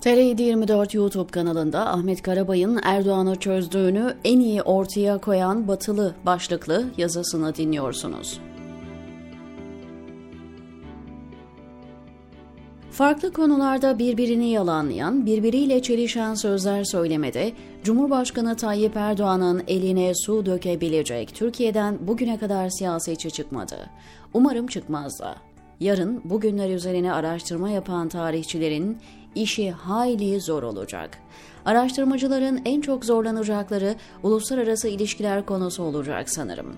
TR24 YouTube kanalında Ahmet Karabay'ın Erdoğan'ı çözdüğünü en iyi ortaya koyan batılı başlıklı yazısını dinliyorsunuz. Farklı konularda birbirini yalanlayan, birbiriyle çelişen sözler söylemede Cumhurbaşkanı Tayyip Erdoğan'ın eline su dökebilecek Türkiye'den bugüne kadar siyasetçi çıkmadı. Umarım çıkmaz da. Yarın bugünler üzerine araştırma yapan tarihçilerin işi hayli zor olacak. Araştırmacıların en çok zorlanacakları uluslararası ilişkiler konusu olacak sanırım.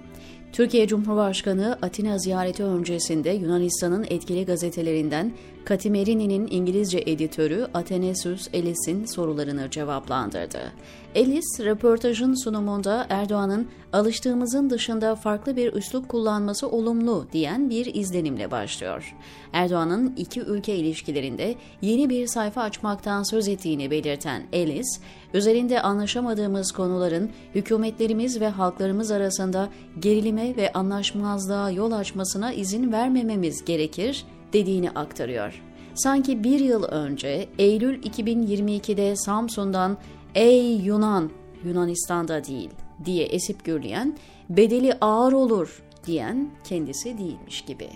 Türkiye Cumhurbaşkanı Atina ziyareti öncesinde Yunanistan'ın etkili gazetelerinden Katimerini'nin İngilizce editörü Athanasius Ellis'in sorularını cevaplandırdı. Ellis, röportajın sunumunda Erdoğan'ın alıştığımızın dışında farklı bir üslup kullanması olumlu diyen bir izlenimle başlıyor. Erdoğan'ın iki ülke ilişkilerinde yeni bir sayfa açmaktan söz ettiğini belirten Ellis, üzerinde anlaşamadığımız konuların hükümetlerimiz ve halklarımız arasında gerilime ve anlaşmazlığa yol açmasına izin vermememiz gerekir dediğini aktarıyor. Sanki bir yıl önce Eylül 2022'de Samsun'dan ''Ey Yunan, Yunanistan'da değil'' diye esip gürleyen, bedeli ağır olur diyen kendisi değilmiş gibi.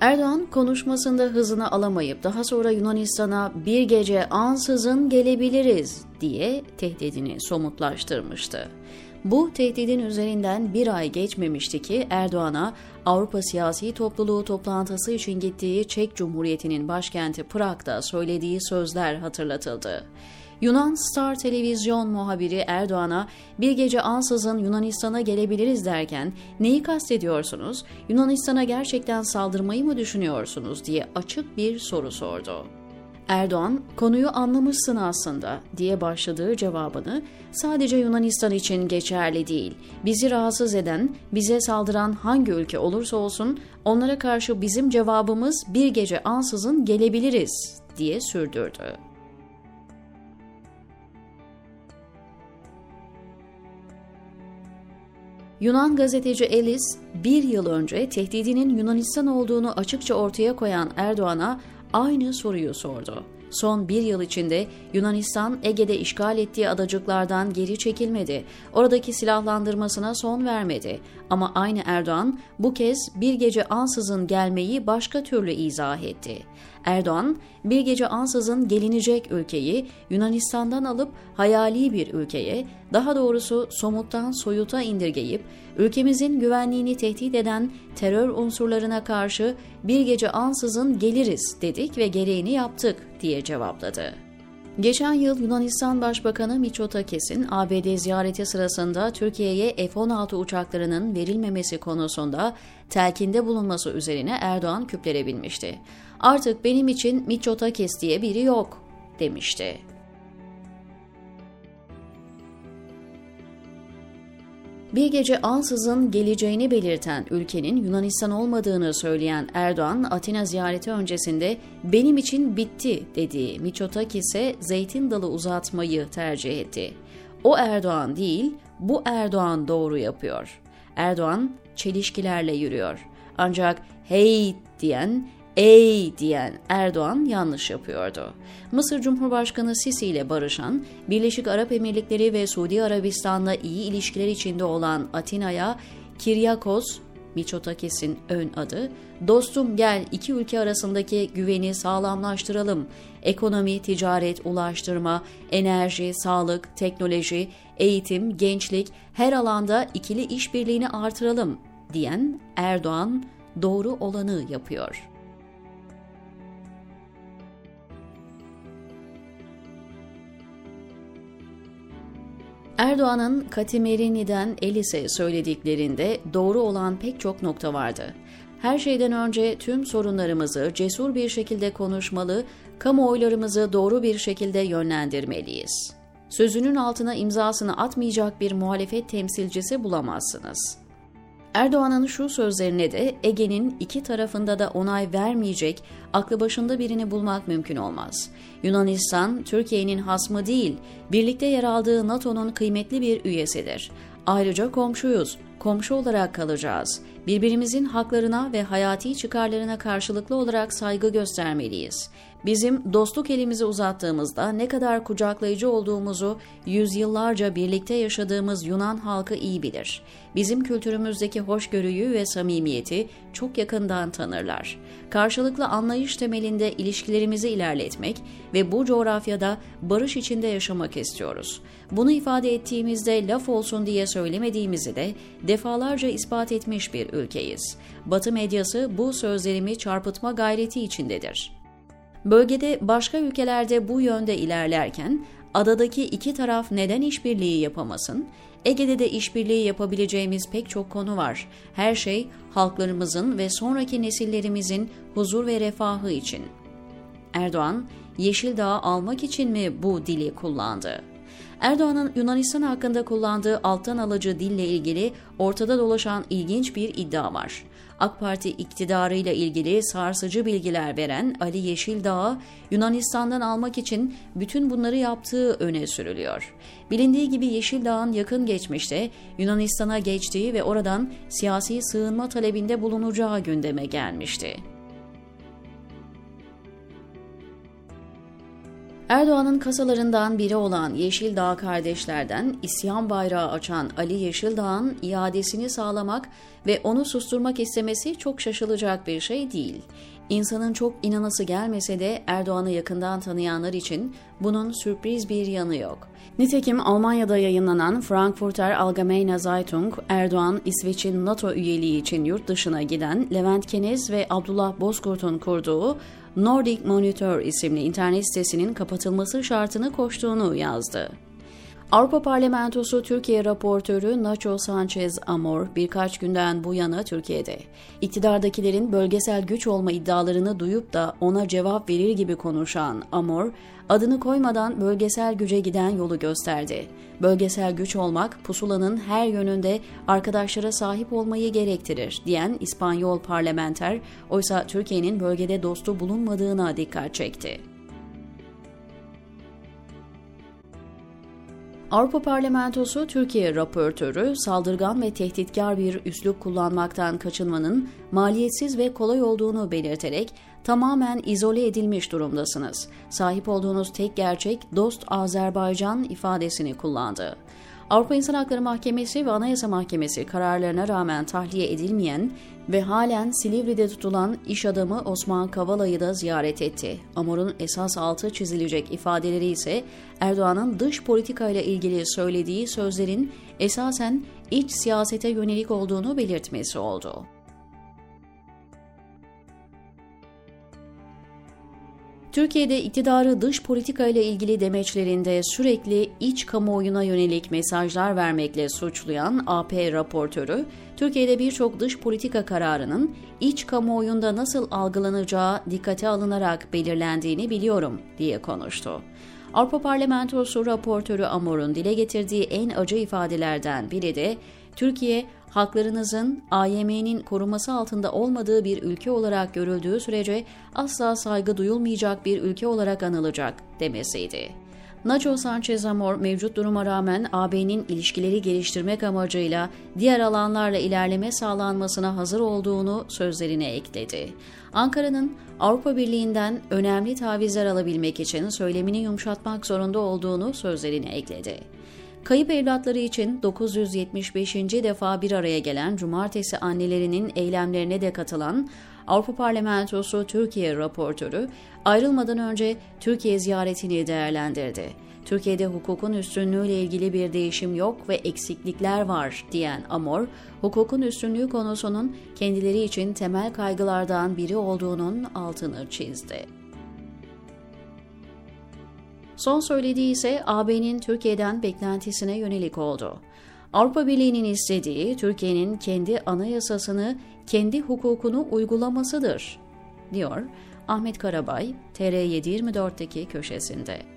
Erdoğan konuşmasında hızını alamayıp daha sonra Yunanistan'a bir gece ansızın gelebiliriz diye tehdidini somutlaştırmıştı. Bu tehdidin üzerinden bir ay geçmemişti ki Erdoğan'a Avrupa Siyasi Topluluğu toplantısı için gittiği Çek Cumhuriyeti'nin başkenti Prag'da söylediği sözler hatırlatıldı. Yunan Star Televizyon muhabiri Erdoğan'a bir gece ansızın Yunanistan'a gelebiliriz derken neyi kastediyorsunuz, Yunanistan'a gerçekten saldırmayı mı düşünüyorsunuz diye açık bir soru sordu. Erdoğan, konuyu anlamışsın aslında diye başladığı cevabını sadece Yunanistan için geçerli değil. Bizi rahatsız eden, bize saldıran hangi ülke olursa olsun onlara karşı bizim cevabımız bir gece ansızın gelebiliriz diye sürdürdü. Yunan gazeteci Ellis, bir yıl önce tehdidinin Yunanistan olduğunu açıkça ortaya koyan Erdoğan'a aynı soruyu sordu. Son bir yıl içinde Yunanistan Ege'de işgal ettiği adacıklardan geri çekilmedi. Oradaki silahlandırmasına son vermedi. Ama aynı Erdoğan bu kez bir gece ansızın gelmeyi başka türlü izah etti. Erdoğan, bir gece ansızın gelinecek ülkeyi Yunanistan'dan alıp hayali bir ülkeye, daha doğrusu somuttan soyuta indirgeyip, ülkemizin güvenliğini tehdit eden terör unsurlarına karşı bir gece ansızın geliriz dedik ve gereğini yaptık diye cevapladı. Geçen yıl Yunanistan Başbakanı Mitsotakis'in ABD ziyareti sırasında Türkiye'ye F-16 uçaklarının verilmemesi konusunda telkinde bulunması üzerine Erdoğan küplere binmişti. Artık benim için Mitsotakis diye biri yok demişti. Bir gece ansızın geleceğini belirten ülkenin Yunanistan olmadığını söyleyen Erdoğan, Atina ziyareti öncesinde benim için bitti dediği Mitsotakis'e zeytin dalı uzatmayı tercih etti. O Erdoğan değil, bu Erdoğan doğru yapıyor. Erdoğan çelişkilerle yürüyor. Ancak hey diyen ey diyen Erdoğan yanlış yapıyordu. Mısır Cumhurbaşkanı Sisi ile barışan, Birleşik Arap Emirlikleri ve Suudi Arabistan'la iyi ilişkiler içinde olan Atina'ya Kiryakos, Miçotakis'in ön adı, dostum gel iki ülke arasındaki güveni sağlamlaştıralım, ekonomi, ticaret, ulaştırma, enerji, sağlık, teknoloji, eğitim, gençlik her alanda ikili işbirliğini artıralım diyen Erdoğan doğru olanı yapıyor.'' Erdoğan'ın Katimerini'den Elis'e söylediklerinde doğru olan pek çok nokta vardı. Her şeyden önce tüm sorunlarımızı cesur bir şekilde konuşmalı, kamuoylarımızı doğru bir şekilde yönlendirmeliyiz. Sözünün altına imzasını atmayacak bir muhalefet temsilcisi bulamazsınız.'' Erdoğan'ın şu sözlerine de Ege'nin iki tarafında da onay vermeyecek aklı başında birini bulmak mümkün olmaz. Yunanistan, Türkiye'nin hasmı değil, birlikte yer aldığı NATO'nun kıymetli bir üyesidir. Ayrıca komşuyuz. komşu olarak kalacağız. Birbirimizin haklarına ve hayati çıkarlarına karşılıklı olarak saygı göstermeliyiz. Bizim dostluk elimizi uzattığımızda ne kadar kucaklayıcı olduğumuzu yüzyıllarca birlikte yaşadığımız Yunan halkı iyi bilir. Bizim kültürümüzdeki hoşgörüyü ve samimiyeti çok yakından tanırlar. Karşılıklı anlayış temelinde ilişkilerimizi ilerletmek ve bu coğrafyada barış içinde yaşamak istiyoruz. Bunu ifade ettiğimizde laf olsun diye söylemediğimizi de defalarca ispat etmiş bir ülkeyiz. Batı medyası bu sözlerimi çarpıtma gayreti içindedir. Bölgede başka ülkelerde bu yönde ilerlerken adadaki iki taraf neden işbirliği yapamasın? Ege'de de işbirliği yapabileceğimiz pek çok konu var. Her şey halklarımızın ve sonraki nesillerimizin huzur ve refahı için. Erdoğan, Yeşildağ'ı almak için mi bu dili kullandı? Erdoğan'ın Yunanistan hakkında kullandığı alttan alıcı dille ilgili ortada dolaşan ilginç bir iddia var. AK Parti iktidarıyla ilgili sarsıcı bilgiler veren Ali Yeşildağ'ı Yunanistan'dan almak için bütün bunları yaptığı öne sürülüyor. Bilindiği gibi Yeşildağ'ın yakın geçmişte Yunanistan'a geçtiği ve oradan siyasi sığınma talebinde bulunacağı gündeme gelmişti. Erdoğan'ın kasalarından biri olan Yeşildağ kardeşlerden isyan bayrağı açan Ali Yeşildağ'ın iadesini sağlamak ve onu susturmak istemesi çok şaşılacak bir şey değil. İnsanın çok inanası gelmese de Erdoğan'ı yakından tanıyanlar için bunun sürpriz bir yanı yok. Nitekim Almanya'da yayınlanan Frankfurter Allgemeine Zeitung, Erdoğan, İsveç'in NATO üyeliği için yurt dışına giden Levent Keniz ve Abdullah Bozkurt'un kurduğu Nordic Monitor isimli internet sitesinin kapatılması şartını koştuğunu yazdı. Avrupa Parlamentosu Türkiye raportörü Nacho Sanchez Amor birkaç günden bu yana Türkiye'de. İktidardakilerin bölgesel güç olma iddialarını duyup da ona cevap verir gibi konuşan Amor, adını koymadan bölgesel güce giden yolu gösterdi. Bölgesel güç olmak pusulanın her yönünde arkadaşlara sahip olmayı gerektirir diyen İspanyol parlamenter oysa Türkiye'nin bölgede dostu bulunmadığına dikkat çekti. Avrupa Parlamentosu Türkiye raportörü saldırgan ve tehditkar bir üslup kullanmaktan kaçınmanın maliyetsiz ve kolay olduğunu belirterek tamamen izole edilmiş durumdasınız. Sahip olduğunuz tek gerçek dost Azerbaycan ifadesini kullandı. Avrupa İnsan Hakları Mahkemesi ve Anayasa Mahkemesi kararlarına rağmen tahliye edilmeyen ve halen Silivri'de tutulan iş adamı Osman Kavala'yı da ziyaret etti. Amor'un esas altı çizilecek ifadeleri ise Erdoğan'ın dış politika ile ilgili söylediği sözlerin esasen iç siyasete yönelik olduğunu belirtmesi oldu. Türkiye'de iktidarı dış politika ile ilgili demeçlerinde sürekli iç kamuoyuna yönelik mesajlar vermekle suçlayan AP raportörü, Türkiye'de birçok dış politika kararının iç kamuoyunda nasıl algılanacağı dikkate alınarak belirlendiğini biliyorum diye konuştu. Avrupa Parlamentosu raportörü Amor'un dile getirdiği en acı ifadelerden biri de Türkiye haklarınızın AYM'nin koruması altında olmadığı bir ülke olarak görüldüğü sürece asla saygı duyulmayacak bir ülke olarak anılacak demesiydi. Nacho Sanchez Amor mevcut duruma rağmen AB'nin ilişkileri geliştirmek amacıyla diğer alanlarla ilerleme sağlanmasına hazır olduğunu sözlerine ekledi. Ankara'nın Avrupa Birliği'nden önemli tavizler alabilmek için söylemini yumuşatmak zorunda olduğunu sözlerine ekledi. Kayıp evlatları için 975. defa bir araya gelen Cumartesi annelerinin eylemlerine de katılan Avrupa Parlamentosu Türkiye raportörü ayrılmadan önce Türkiye ziyaretini değerlendirdi. Türkiye'de hukukun üstünlüğüyle ilgili bir değişim yok ve eksiklikler var diyen Amor, hukukun üstünlüğü konusunun kendileri için temel kaygılardan biri olduğunun altını çizdi. Son söylediği ise AB'nin Türkiye'den beklentisine yönelik oldu. Avrupa Birliği'nin istediği Türkiye'nin kendi anayasasını, kendi hukukunu uygulamasıdır, diyor Ahmet Karabay, TR724'teki köşesinde.